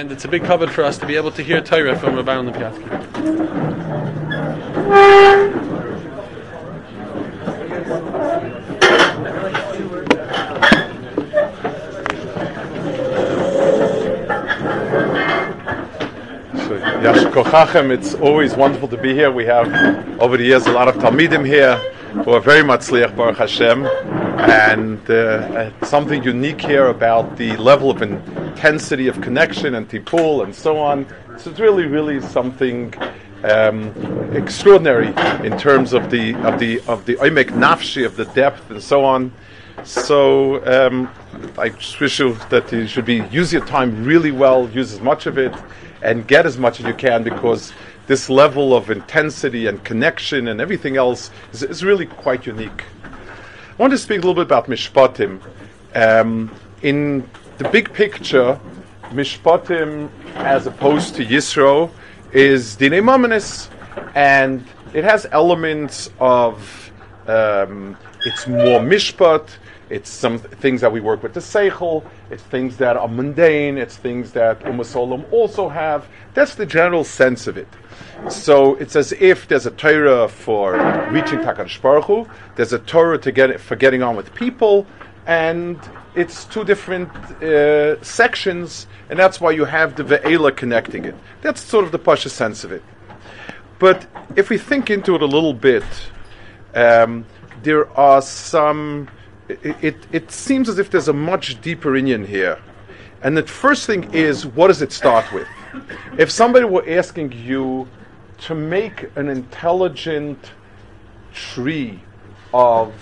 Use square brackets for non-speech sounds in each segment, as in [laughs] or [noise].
And it's a big cover for us to be able to hear Torah from Rabbi Lapiansky. So, Yash it's always wonderful to be here. We have, over the years, a lot of Talmidim here who are very much Sliach Baruch Hashem. And uh, uh, something unique here about the level of intensity of connection and tipul and so on. So it's really, really something um, extraordinary in terms of the of the of the oimek nafshi of the depth and so on. So um, I wish you that you should be use your time really well, use as much of it, and get as much as you can because this level of intensity and connection and everything else is, is really quite unique. I want to speak a little bit about mishpatim. Um, in the big picture, mishpatim, as opposed to Yisro, is dinei mamanis, and it has elements of um, it's more mishpat. It's some things that we work with the seichel. It's things that are mundane. It's things that umasolim also have. That's the general sense of it. So it's as if there's a Torah for reaching Hakadosh Baruch Hu, there's a Torah to get for getting on with people, and it's two different uh, sections, and that's why you have the Ve'ela connecting it. That's sort of the Pasha sense of it. But if we think into it a little bit, um, there are some. It, it, it seems as if there's a much deeper Indian here. And the first thing is, what does it start with? If somebody were asking you to make an intelligent tree of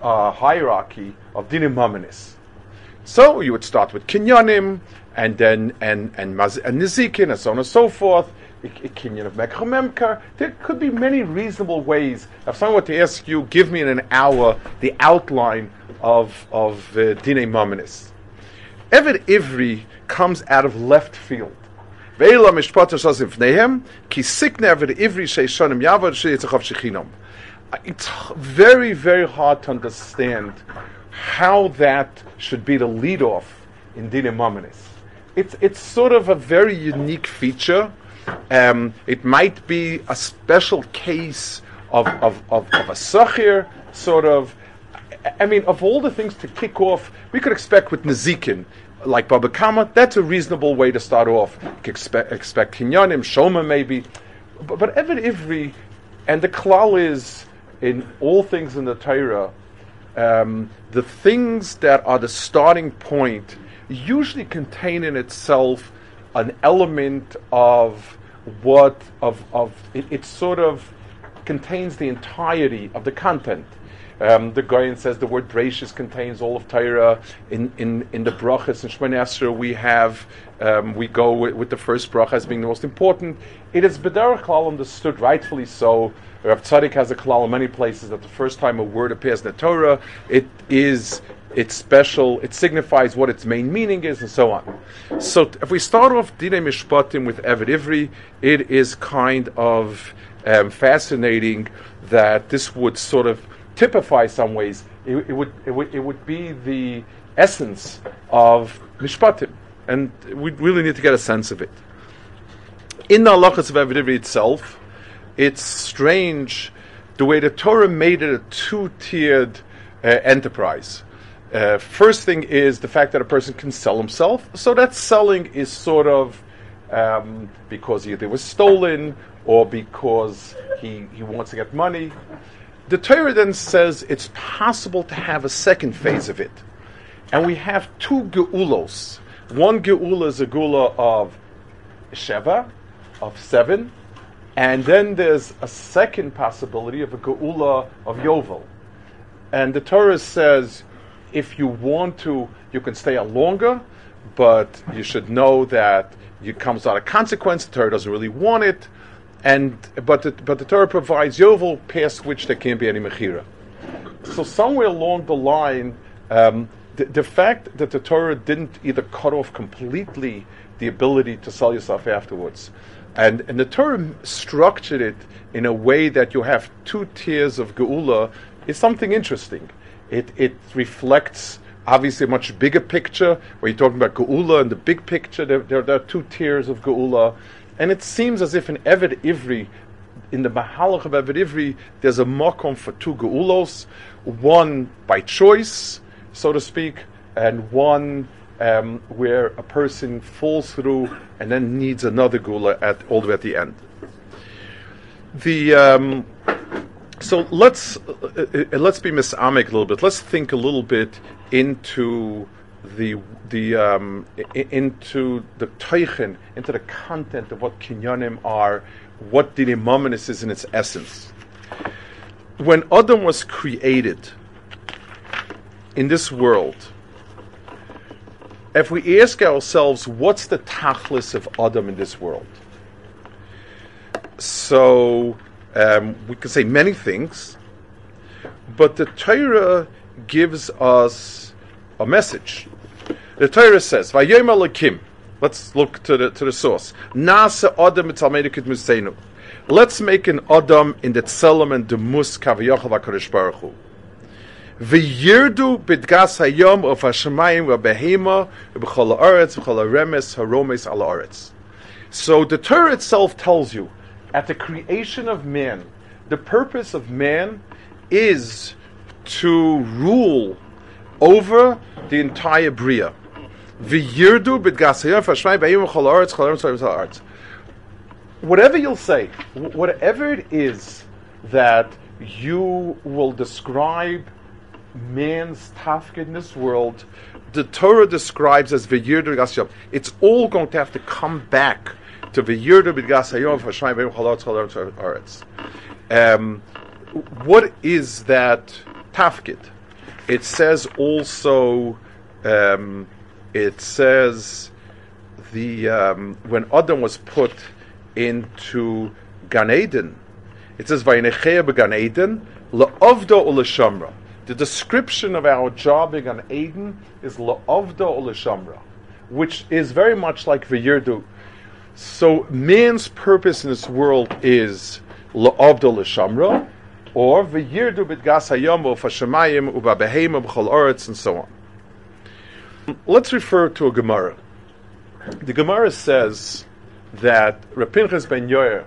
uh, hierarchy of dinim mamanis, so you would start with kinyanim, and then and and, maz- and nizikin, and so on and so forth. A kinyan of mekromemkar. There could be many reasonable ways. If someone were to ask you, give me in an hour the outline of of uh, dinei mamanis. Eved Ivri comes out of left field. Ki sikne Ivri shechinom. It's very very hard to understand how that should be the lead off in dinei mamanis. It's it's sort of a very unique feature. Um, it might be a special case of, of, of, of a sachir, sort of. I mean, of all the things to kick off, we could expect with Nazikin, like Baba Kama, that's a reasonable way to start off. Expect, expect Kinyanim, Shoma maybe. But, but Eved Ivri, and the klal is in all things in the Torah, um, the things that are the starting point usually contain in itself an element of what of of it, it sort of contains the entirety of the content. Um, the Goyen says the word Brachis contains all of Torah. In in in the brachas and Shemoneh Esrei we have um, we go with, with the first bracha as being the most important. It is b'derech klal understood rightfully so. Rav Tzadok has a klal in many places that the first time a word appears in the Torah, it is it's special, it signifies what its main meaning is, and so on. So, t- if we start off Dinei Mishpatim with Eved Ivri, it is kind of um, fascinating that this would sort of typify some ways. It, it would, it, would, it would be the essence of Mishpatim, and we really need to get a sense of it. In the halachas of Eved Ivri itself, it's strange the way the Torah made it a two-tiered uh, enterprise. Uh, first thing is the fact that a person can sell himself. So that selling is sort of um, because either it was stolen or because he, he wants to get money. The Torah then says it's possible to have a second phase of it. And we have two geulos. One geula is a geula of Sheva, of seven, and then there's a second possibility of a geula of Yovel. And the Torah says if you want to, you can stay on longer, but you should know that it comes out of consequence. The Torah doesn't really want it, and but the, but the Torah provides yovel past which there can't be any mechira. So somewhere along the line, um, the, the fact that the Torah didn't either cut off completely the ability to sell yourself afterwards, and and the Torah structured it in a way that you have two tiers of geula is something interesting. It it reflects obviously a much bigger picture where you're talking about geula and the big picture. There, there, there are two tiers of geula, and it seems as if in Eved Ivri, in the Mahalach of Eved Ivri, there's a makom for two geulos, one by choice, so to speak, and one um, where a person falls through and then needs another geula at all the way at the end. The um, so let's uh, uh, let's be misamic a little bit. Let's think a little bit into the the um, into the teichen, into the content of what kinyanim are, what the is in its essence. When Adam was created in this world, if we ask ourselves, what's the tachlis of Adam in this world? So um, we can say many things, but the Torah gives us a message. The Torah says, "Vayom Elokim." Let's look to the to the source. Nasa Adam mitzalmedikit museinu. Let's make an Adam in the tzelem and the mus kaviyachal v'kadosh baruch hu. V'yirdu bidgas hayom of hashemayim v'behema v'b'chol haaretz v'chol haremes haromes al haaretz. So the Torah itself tells you, at the creation of man, the purpose of man is to rule over the entire bria. Whatever you'll say, whatever it is that you will describe man's tafkid in this world, the Torah describes as v'yirdu b'gas It's all going to have to come back to v'yirdu b'gas hayom v'hashemayim v'yom chalot chalot haaretz. Um, what is that tafkid? It says also, um, it says the um, when Adam was put into Gan Eden, it says Vayinechea beGan Eden la'avda u'lashamra. The description of our job in Gan Eden is la'avda u'lashamra, which is very much like V'yirdu. So man's purpose in this world is la'avda u'lashamra, or V'yirdu b'dgas hayom u'fashamayim u'ba'behema b'chol oretz, and so on. Let's refer to a Gemara. The Gemara says that Rapinchas ben Yoyer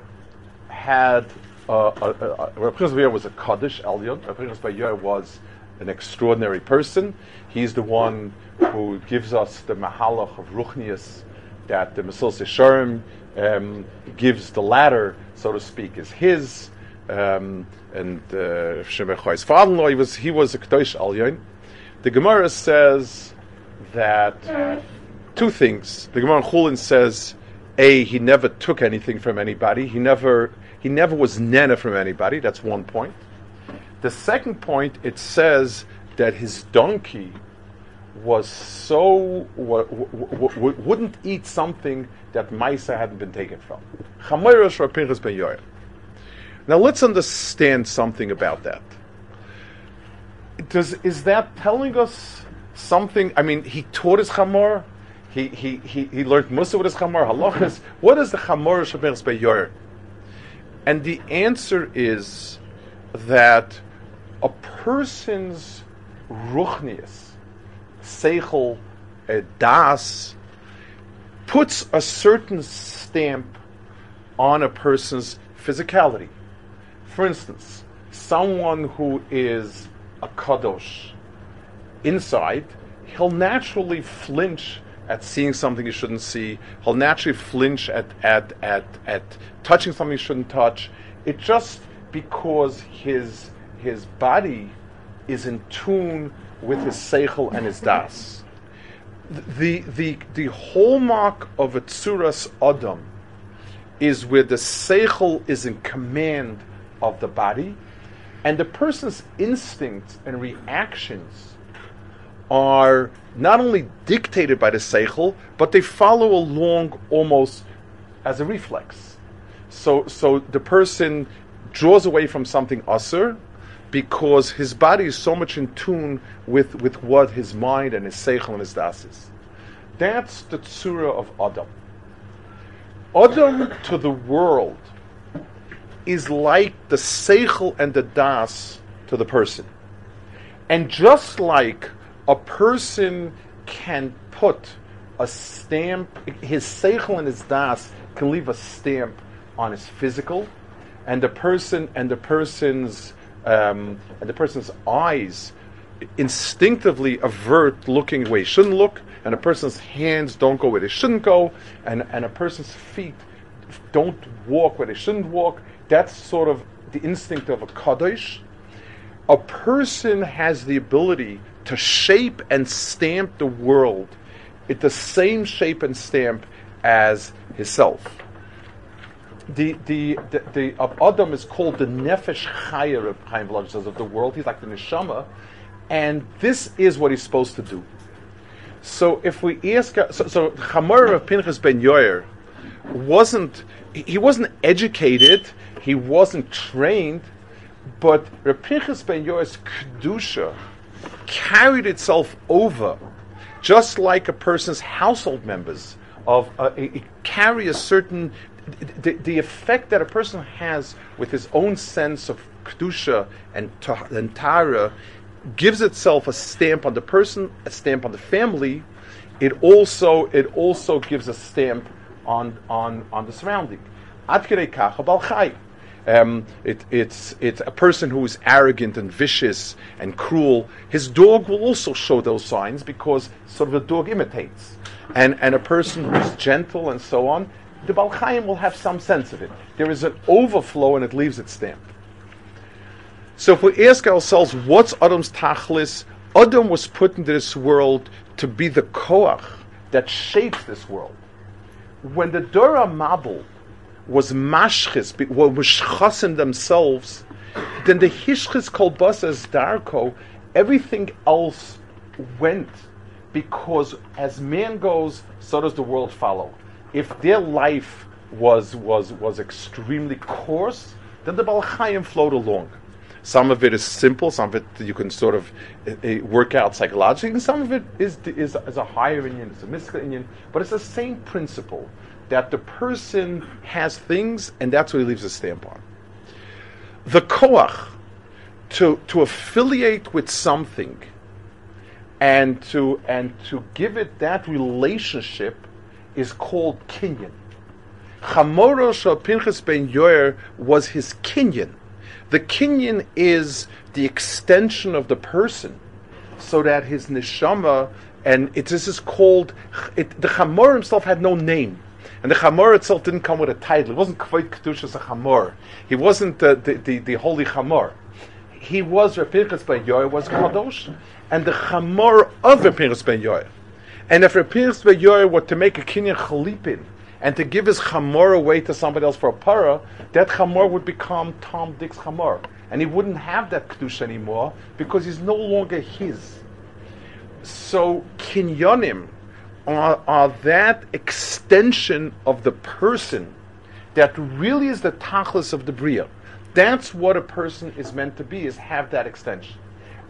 had uh, uh, uh, Rapinchas ben Yoyer was a Kaddish Elyon. Rapinchas ben Yoyer was an extraordinary person. He's the one who gives us the Mahalach of Ruchnius that the Mesilas Yesharim um, gives the latter, so to speak, is his. Um, and uh, father-in-law, he was, he was a Kaddish Elyon. The Gemara says that two things. The Gemara in Chulin says a, he never took anything from anybody. He never he never was nena from anybody. That's one point. The second point, it says that his donkey was so w- w- w- wouldn't eat something that Maisa hadn't been taken from. Chamayros Rapinchas ben Yoel. Now let's understand something about that. Does is that telling us something? I mean, he taught his chamor. He, he, he, he learned Musa with his chamor halachas. What is the chamor Shabbat Beyor? And the answer is that a person's ruchnius, seichel, uh, das, puts a certain stamp on a person's physicality. For instance, someone who is a kadosh inside, he'll naturally flinch at seeing something he shouldn't see. He'll naturally flinch at, at, at, at touching something he shouldn't touch. It's just because his, his body is in tune with his seichel and his das. The, the, the hallmark of a tsuras adam is where the seichel is in command of the body, and the person's instincts and reactions are not only dictated by the seichel, but they follow along almost as a reflex. So, so the person draws away from something usher because his body is so much in tune with, with what his mind and his seichel and his das is. That's the tzura of Adam. Adam to the world is like the seichel and the das to the person. And just like a person can put a stamp, his seichel and his das can leave a stamp on his physical, and the person and the person's um, and the person's eyes instinctively avert looking where he shouldn't look, and a person's hands don't go where they shouldn't go, and, and a person's feet don't walk where they shouldn't walk. That's sort of the instinct of a kaddish. A person has the ability to shape and stamp the world in the same shape and stamp as himself. The the the, the of Adam is called the nefesh chayer of Chaim says of the world. He's like the neshama, and this is what he's supposed to do. So if we ask, uh, so, so Chamor of Pinchas ben Yoyer wasn't he wasn't educated, he wasn't trained, but Reb ben Yoyer's kedusha carried itself over, just like a person's household members of uh, it, carry a certain the, the effect that a person has with his own sense of kedusha and, and tara gives itself a stamp on the person, a stamp on the family. It also it also gives a stamp on on on the surrounding. Um, it, it's, it's a person who is arrogant and vicious and cruel. His dog will also show those signs because sort of the dog imitates. And, and a person who's gentle and so on, the Balchaim will have some sense of it. There is an overflow and it leaves its stamp. So if we ask ourselves, what's Adam's tachlis? Adam was put into this world to be the koach that shapes this world. When the Dora Mabul was mashchis, were mishchasim themselves, then the hishchis kolbasa as darko, everything else went because as man goes, so does the world follow. If their life was was was extremely coarse, then the Balchayim flowed along. Some of it is simple, some of it you can sort of uh, work out psychologically, and some of it is, is, is a higher Indian, it's a mystical Indian, but it's the same principle that the person has things and that's what he leaves a stamp on. The koach, to, to affiliate with something and to, and to give it that relationship is called kinyan. Chamoro Pinchas ben Yoer was his kinyan. The kinyan is the extension of the person, so that his neshama, and it, this is called, it, the Chamor himself had no name. And the Chamor itself didn't come with a title. It wasn't Kvayt Kedushas a Chamor. He wasn't the, the, the, the holy Chamor. He was Rapirchas ben Yoy was Kadosh, and the Chamor of Rapirchas ben Yoy. And if Rapirchas ben Yoy were to make a Kinyan Chalipin, and to give his chamor away to somebody else for a para, that chamor would become Tom Dick's chamor. And he wouldn't have that kedusha anymore because he's no longer his. So kinyonim are, are that extension of the person that really is the tachlis of the bria. That's what a person is meant to be, is have that extension.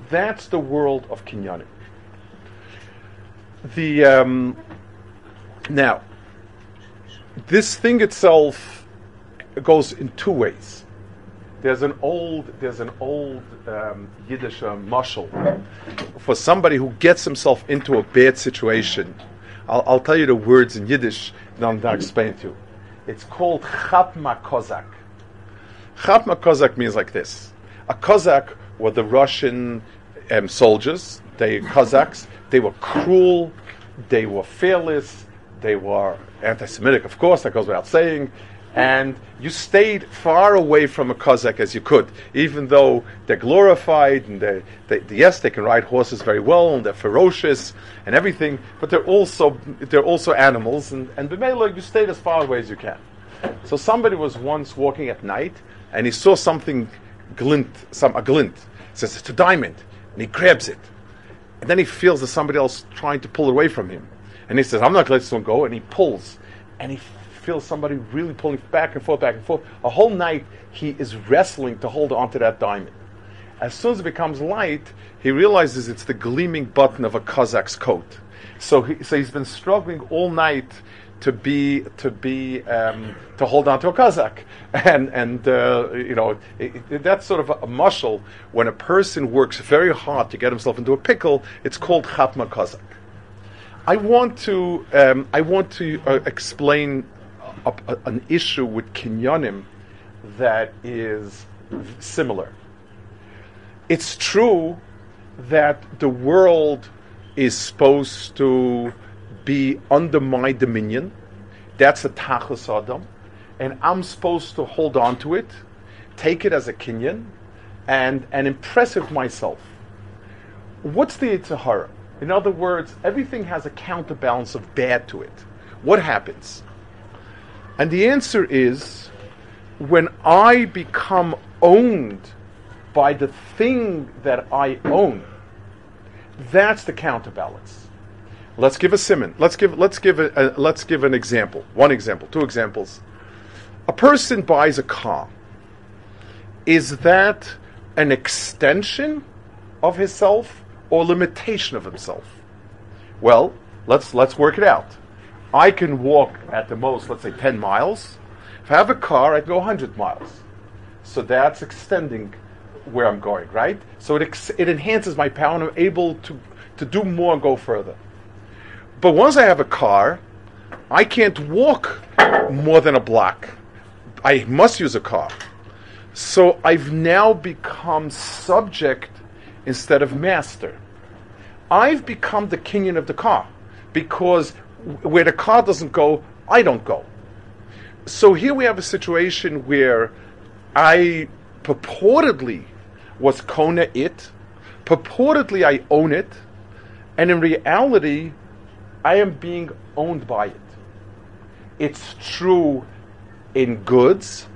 That's the world of kinyonim. The um, now, this thing itself goes in two ways. There's an old, there's an old um, Yiddish uh, for somebody who gets himself into a bad situation I'll, I'll tell you the words in Yiddish, then I'll explain to you. It's called Chapma Kozak. Chapma Kozak means like this. A Kozak were the Russian um, soldiers, they Cossacks, they were cruel, they were fearless, they were anti-Semitic, of course, that goes without saying, and you stayed far away from a Cossack as you could, even though they're glorified and they, they, yes, they can ride horses very well and they're ferocious and everything, but they're also they're also animals, and and you stayed as far away as you can. So somebody was once walking at night and he saw something glint, some a glint. It says it's a diamond, and he grabs it, And then he feels that somebody else trying to pull it away from him. And he says, I'm not going to let this one go. And he pulls. And he feels somebody really pulling back and forth, back and forth. A whole night, he is wrestling to hold onto that diamond. As soon as it becomes light, he realizes it's the gleaming button of a Kazakh's coat. So, he, so he's been struggling all night to be to be um, to hold on to a Kazakh, [laughs] and and uh, you know it, it, that's sort of a, a muscle. When a person works very hard to get himself into a pickle, it's called Chatma Kazakh. I want to um, I want to uh, explain a, a, an issue with kinyanim that is similar. It's true that the world is supposed to be under my dominion. That's a tachlis adam, and I'm supposed to hold on to it, take it as a kinyan, and and impress it myself. What's the yetzer hara? In other words, everything has a counterbalance of bad to it. What happens? And the answer is when I become owned by the thing that I own, that's the counterbalance. Let's give a simon. Let's give let's give a, a, let's give an example. One example, two examples. A person buys a car. Is that an extension of himself or limitation of himself? Well, let's let's work it out. I can walk at the most, let's say 10 miles. If I have a car, I go 100 miles. So that's extending where I'm going, right? So it, ex- it enhances my power and I'm able to, to do more and go further. But once I have a car, I can't walk more than a block. I must use a car. So I've now become subject instead of master. I've become the kinyan of the car because where the car doesn't go, I don't go. So here we have a situation where I purportedly was Kona it, purportedly I own it, and in reality, I am being owned by it. It's true in goods,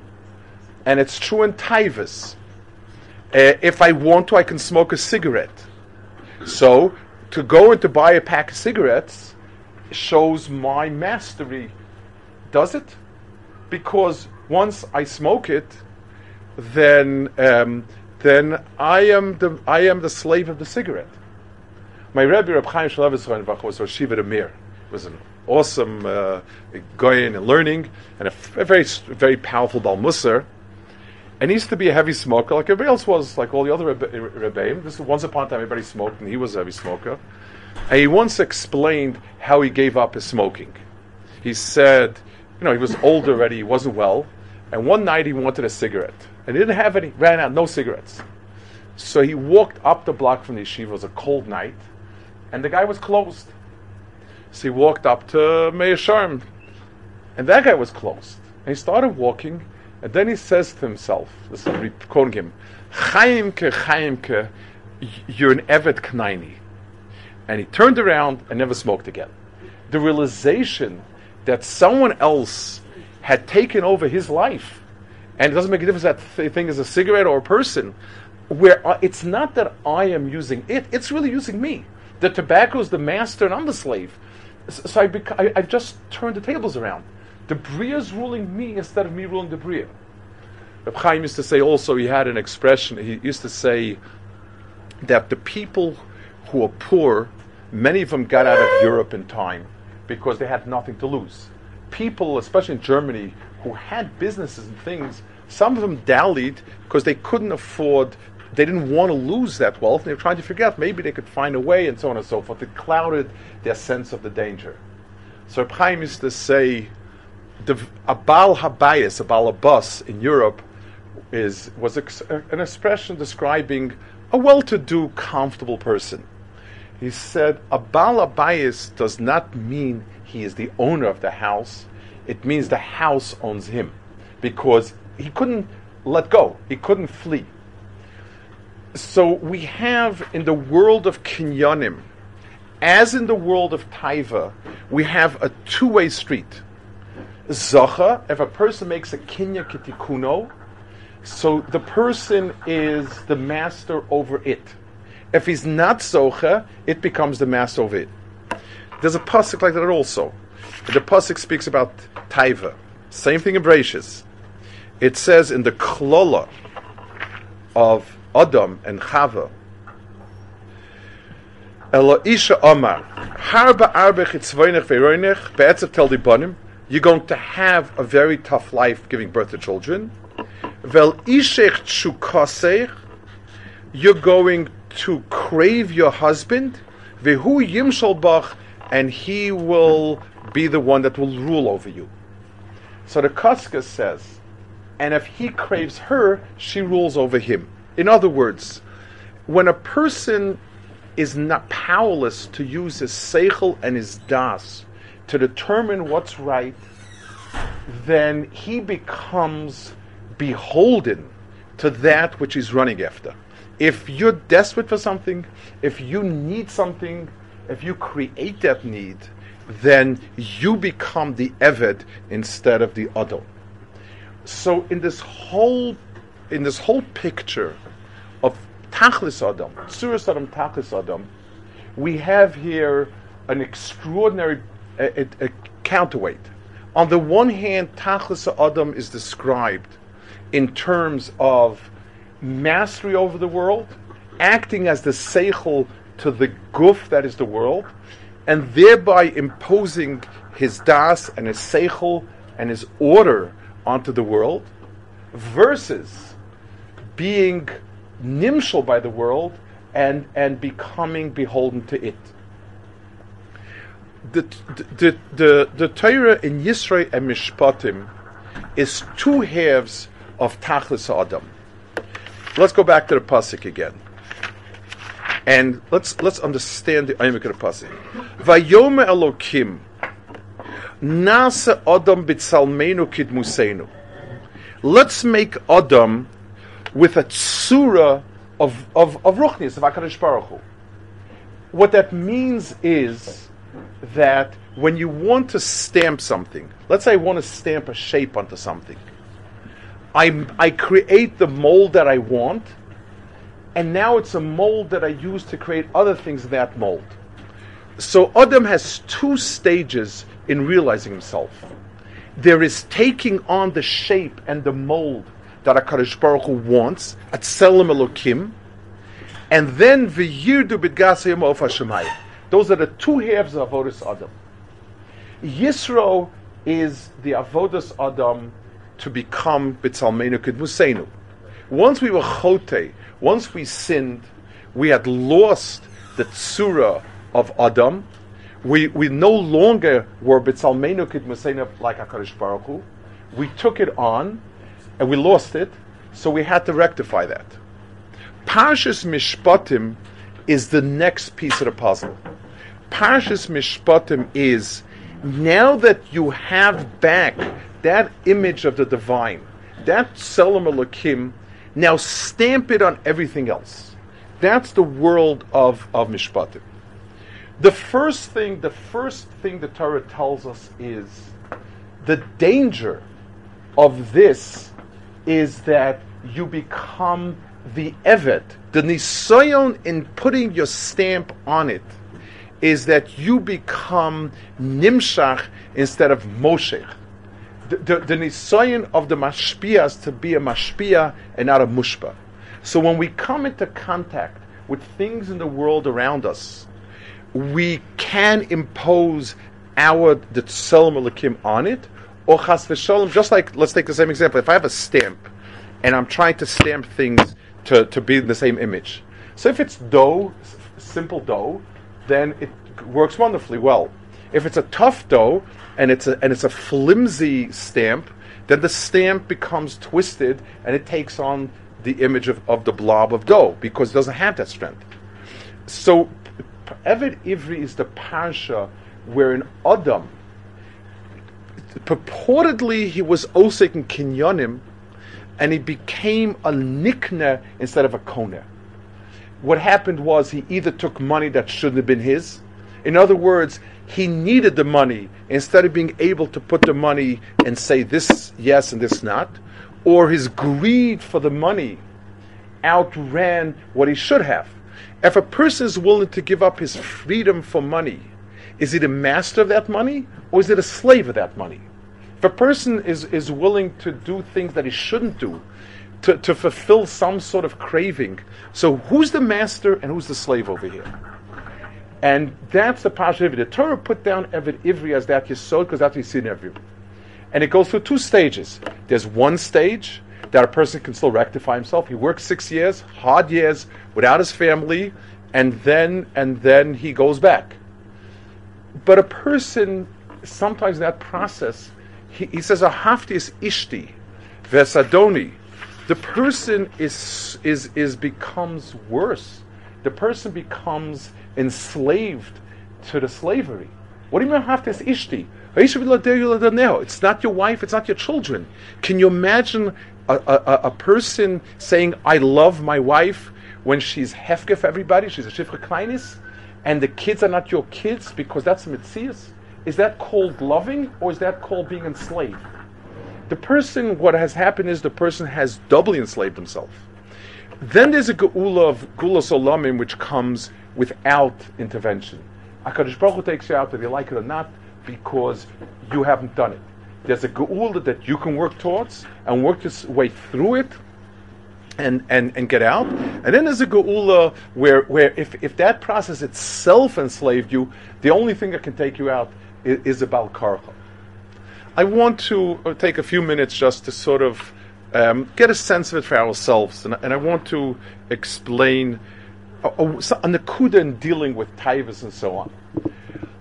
and it's true in taivas. Uh, if I want to, I can smoke a cigarette. So, to go and to buy a pack of cigarettes shows my mastery. Does it? Because once I smoke it, then um, then I am the I am the slave of the cigarette. My Rebbe Reb Chaim Shmulevitz was Rosh Yeshiva. Was an awesome uh, and learning, and a, very very powerful Bal Musar. And he used to be a heavy smoker, like everybody else was, like all the other Rebbe- Rebbeim. This was once upon a time everybody smoked, and he was a heavy smoker. And he once explained how he gave up his smoking. He said, you know, he was old already, he wasn't well, and one night he wanted a cigarette, and he didn't have any, ran out, no cigarettes. So he walked up the block from the yeshiva. It was a cold night, and the guy was closed. So he walked up to Meah Shearim, and that guy was closed. And he started walking, and then he says to himself, this is quoting him, Chaimke, Chaimke, you're an Eved Knaani. And he turned around and never smoked again. The realization that someone else had taken over his life, and it doesn't make a difference that th- thing is a cigarette or a person, where it's not that I am using it, it's really using me. The tobacco is the master and I'm the slave. S- So I, bec- I, I've just turned the tables around. The Bria is ruling me instead of me ruling the Bria. Reb Chaim used to say also, he had an expression, he used to say that the people who are poor, many of them got out of Europe in time because they had nothing to lose. People, especially in Germany, who had businesses and things, some of them dallied because they couldn't afford, they didn't want to lose that wealth, and they were trying to figure out maybe they could find a way, and so on and so forth. It clouded their sense of the danger. So Chaim used to say, the, a Baal Habayis, a Baal Abbas in Europe, is was ex- an expression describing a well-to-do, comfortable person. He said, a Baal does not mean he is the owner of the house. It means the house owns him, because he couldn't let go. He couldn't flee. So we have in the world of kinyanim, as in the world of taiva, we have a two-way street. Zacha, if a person makes a kinya kitikuno, so the person is the master over it. If he's not Zocha, it becomes the master of it. There's a pasuk like that also. The pasuk speaks about taiva. Same thing in Brachis. It says in the klola of Adam and Chava, Elo Isha Omar, Harba Arbe Chitzvoinech Veroinech, Be'etzev Tel Dibonim, you're going to have a very tough life giving birth to children. Vel Ishech Tshukosech, you're going to crave your husband, Vehu Yimshal Bach, and he will be the one that will rule over you. So the Koska says, and if he craves her, she rules over him. In other words, when a person is not powerless to use his seichel and his das to determine what's right, then he becomes beholden to that which he's running after. If you're desperate for something, if you need something, if you create that need, then you become the Eved instead of the Adon. So in this whole in this whole picture of Tachlis Adam, Tzuras Adam, Tachlis Adam, we have here an extraordinary a, a, a counterweight. On the one hand, Tachlis Adam is described in terms of mastery over the world, acting as the seichel to the guf that is the world, and thereby imposing his das and his seichel and his order onto the world, versus being nimshal by the world and, and becoming beholden to it. The, the, the, the Torah in Yisrael and Mishpatim is two halves of Tachlis Adam. Let's go back to the pasuk again, and let's let's understand the Ayimik of the pasuk. Vayome Elokim Nasa Adam bitzalmenu kidmusenu. Let's make Adam with a tsura of of of ruchnis of Hakadosh Baruch Hu. What that means is that when you want to stamp something, let's say I want to stamp a shape onto something, I I create the mold that I want, and now it's a mold that I use to create other things in that mold. So Adam has two stages in realizing himself. There is taking on the shape and the mold that HaKadosh Baruch Hu wants, at Selim Elokim, and then V'yirdu B'dgasayim of Hashemayim. Those are the two halves of Avodas Adam. Yisro is the Avodas Adam to become B'tzalmenu Kidmusenu. Once we were chote, once we sinned, we had lost the tsura of Adam, we, we no longer were B'tzalmenu Kidmusenu like HaKadosh Baruch Hu. We took it on, and we lost it, so we had to rectify that. Parshas Mishpatim is the next piece of the puzzle. Parshas Mishpatim is now that you have back that image of the divine, that Selam Elokim, now stamp it on everything else. That's the world of, of Mishpatim. The first thing, the first thing the Torah tells us is the danger of this is that you become the Evet. The nisayon in putting your stamp on it is that you become nimshach instead of moshech. The, the, nisayon of the mashpia is to be a mashpia and not a mushpa. So when we come into contact with things in the world around us, we can impose our the tselem alakim on it, or chas v'shalom. Just like let's take the same example. If I have a stamp, and I'm trying to stamp things to, to be in the same image. So if it's dough, simple dough, then it works wonderfully well. If it's a tough dough and it's a and it's a flimsy stamp, then the stamp becomes twisted and it takes on the image of, of the blob of dough because it doesn't have that strength. So Eved Ivri is the parsha where in Adam purportedly he was osik in kinyonim and he became a nikna instead of a kona. What happened was he either took money that shouldn't have been his. In other words, he needed the money instead of being able to put the money and say this yes and this not, or his greed for the money outran what he should have. If a person is willing to give up his freedom for money, is he the master of that money or is it a slave of that money? If a person is, is willing to do things that he shouldn't do, to, to fulfill some sort of craving, so who's the master and who's the slave over here? And that's the Pasha The Torah put down Eved Ivri as that Yisod because that's what you see in. And it goes through two stages. There's one stage that a person can still rectify himself. He works six years, hard years, without his family, and then and then he goes back. But a person, sometimes in that process, he, he says, is ishti, vesadoni." The person is is is becomes worse. The person becomes enslaved to the slavery. What do you mean haftis ishti? It's not your wife, it's not your children. Can you imagine a, a, a person saying, I love my wife when she's hefke for everybody, she's a shifra kleinis, and the kids are not your kids because that's a mitzias? Is that called loving or is that called being enslaved? The person, what has happened is the person has doubly enslaved himself. Then there's a geula of gula solamim which comes without intervention. HaKadosh Baruch Hu takes you out whether you like it or not because you haven't done it. There's a geula that you can work towards and work your way through it and, and, and get out. And then there's a geula where, where if, if that process itself enslaved you, the only thing that can take you out is, is a balkarcha. I want to uh, take a few minutes just to sort of um, get a sense of it for ourselves, and, and I want to explain a, a, a nakuda in dealing with taivas and so on.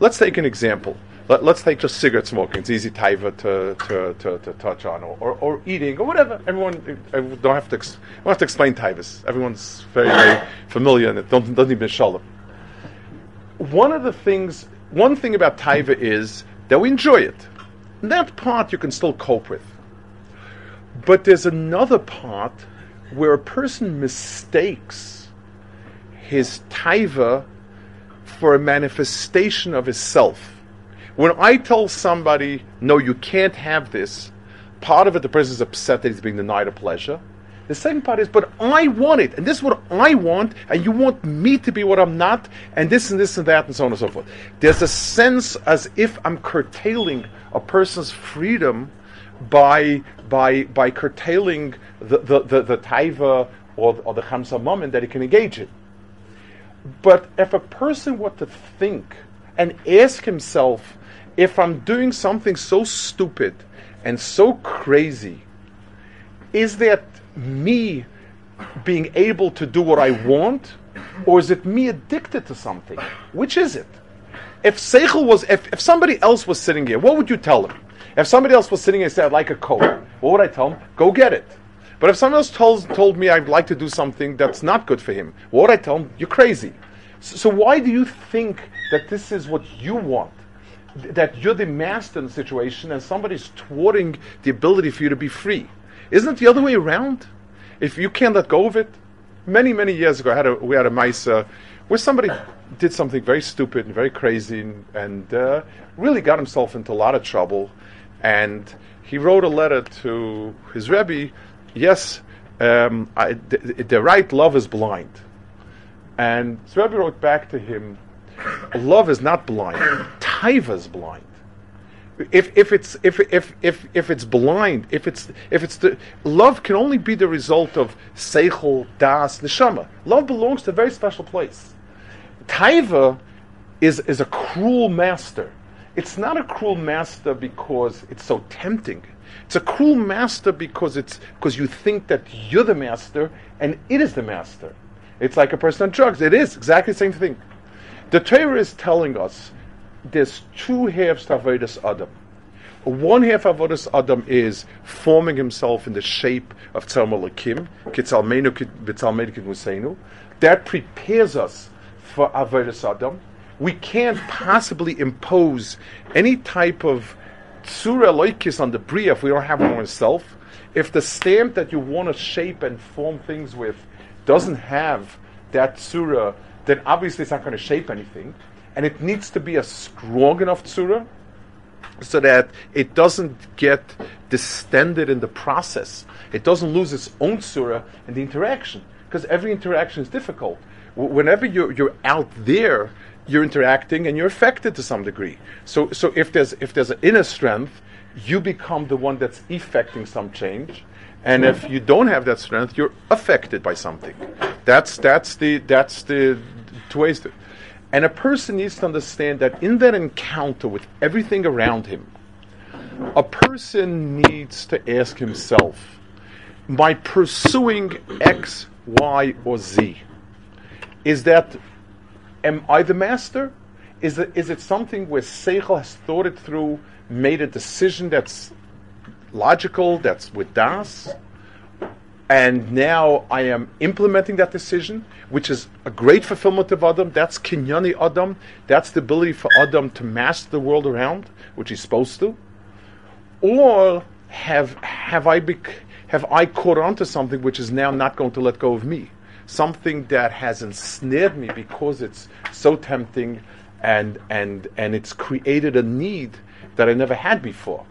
Let's take an example. Let, us take just cigarette smoking. It's easy taiva to, to, to, to, touch on, or, or, or, eating, or whatever. Everyone don't have to don't have to explain taivas. Everyone's very very familiar, and it don't, doesn't even shalom. One of the things, one thing about taiva is that we enjoy it. That part you can still cope with. But there's another part where a person mistakes his taiva for a manifestation of his self. When I tell somebody, no, you can't have this, part of it, the person is upset that he's being denied a pleasure. The second part is, but I want it, and this is what I want, and you want me to be what I'm not, and this and this and that, and so on and so forth. There's a sense as if I'm curtailing a person's freedom by by by curtailing the the, the, the taiva or, or the chamsa moment that he can engage in. But if a person were to think and ask himself, if I'm doing something so stupid and so crazy, is that me being able to do what I want, or is it me addicted to something? Which is it? If Seichel was, if, if somebody else was sitting here, what would you tell him? If somebody else was sitting here and said, I'd like a coat, what would I tell him? Go get it. But if someone else told, told me I'd like to do something that's not good for him, what I tell him? You're crazy. So, so why do you think that this is what you want? that you're the master in the situation and somebody's thwarting the ability for you to be free. Isn't it the other way around? If you can't let go of it, many many years ago, I had a, we had a mice uh, where somebody did something very stupid and very crazy and, and uh, really got himself into a lot of trouble. And he wrote a letter to his rebbe. Yes, um, I, the, the, right love is blind. And rebbe wrote back to him, "Love is not blind. Taiva is blind." if if it's if if if if it's blind, if it's if it's the love can only be the result of seichel, das, neshama. Love belongs to a very special place. Taiva is is a cruel master. It's not a cruel master because it's so tempting. It's a cruel master because it's because you think that you're the master and it is the master. It's like a person on drugs. It is exactly the same thing. The Torah is telling us there's two halves to Avodas Adam. One half of Avodas Adam is forming himself in the shape of Tzalmel Akim, that prepares us for Avodas Adam. We can't possibly impose any type of Tzura Loikis on the Bria if we don't have one ourselves. If the stamp that you want to shape and form things with doesn't have that Tzura, then obviously it's not going to shape anything and it needs to be a strong enough tzura so that it doesn't get distended in the process. It doesn't lose its own tzura in the interaction, because every interaction is difficult. W- whenever you're, you're out there, you're interacting and you're affected to some degree. So, so if there's if there's an inner strength, you become the one that's effecting some change. And if you don't have that strength, you're affected by something. That's that's the that's the two ways to. And a person needs to understand that in that encounter with everything around him, a person needs to ask himself, by pursuing X, Y, or Z, is that am I the master? Is it, is it something where Seichel has thought it through, made a decision that's logical, that's with Das, and now I am implementing that decision, which is a great fulfillment of Adam. That's Kinyani Adam. That's the ability for Adam to master the world around, which he's supposed to. Or have have I bec- have I caught on to something which is now not going to let go of me? Something that has ensnared me because it's so tempting and and and it's created a need that I never had before.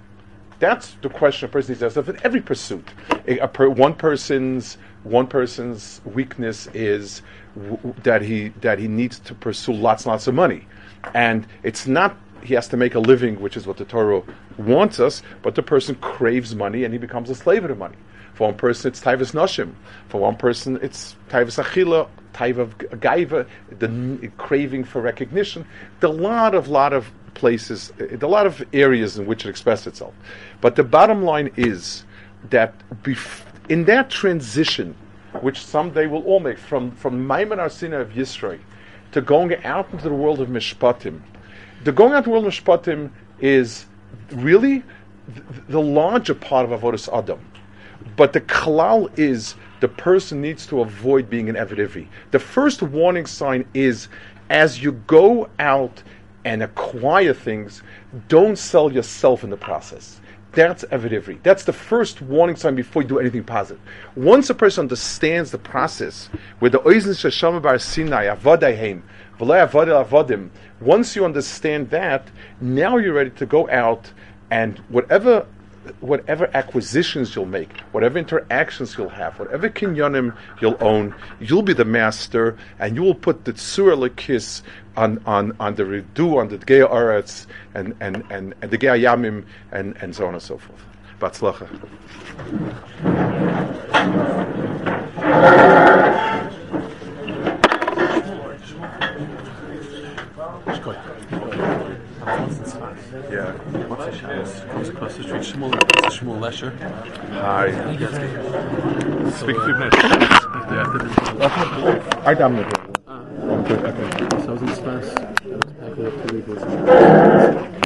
That's the question a person needs to in every pursuit. A, a per, one person's one person's weakness is w- that he that he needs to pursue lots and lots of money, and it's not he has to make a living, which is what the Torah wants us, but the person craves money and he becomes a slave to money. For one person, it's taivas noshim. For one person, it's taivas achila, taiva gaiva, the craving for recognition. A lot of lot of places, eh, a lot of areas in which it expresses itself. But the bottom line is that bef- in that transition, which someday we'll all make from from Ma'amad Har Sinai of Yisroi to going out into the world of Mishpatim, the going out the world of Mishpatim is really th- the larger part of Avodas Adam. But the klal is the person needs to avoid being an Eved Ivri. The first warning sign is as you go out and acquire things, don't sell yourself in the process. That's Eved Ivri. That's the first warning sign before you do anything positive. Once a person understands the process, where the Oizen Shashama Bar Sinai, Avadim, once you understand that, now you're ready to go out and whatever whatever acquisitions you'll make, whatever interactions you'll have, whatever kinyanim you'll own, you'll be the master, and you will put the tzur lekis on, on, on the redu, on the geya aretz, and, and, and, and the geya yamim, and, and so on and so forth. Batzlacha. Yeah. What's his house? Comes across the street. Shmuel, it's Shmuel Lesher. Hi. Speak a few minutes. I damn So I was in Spence. I was packing up to leave.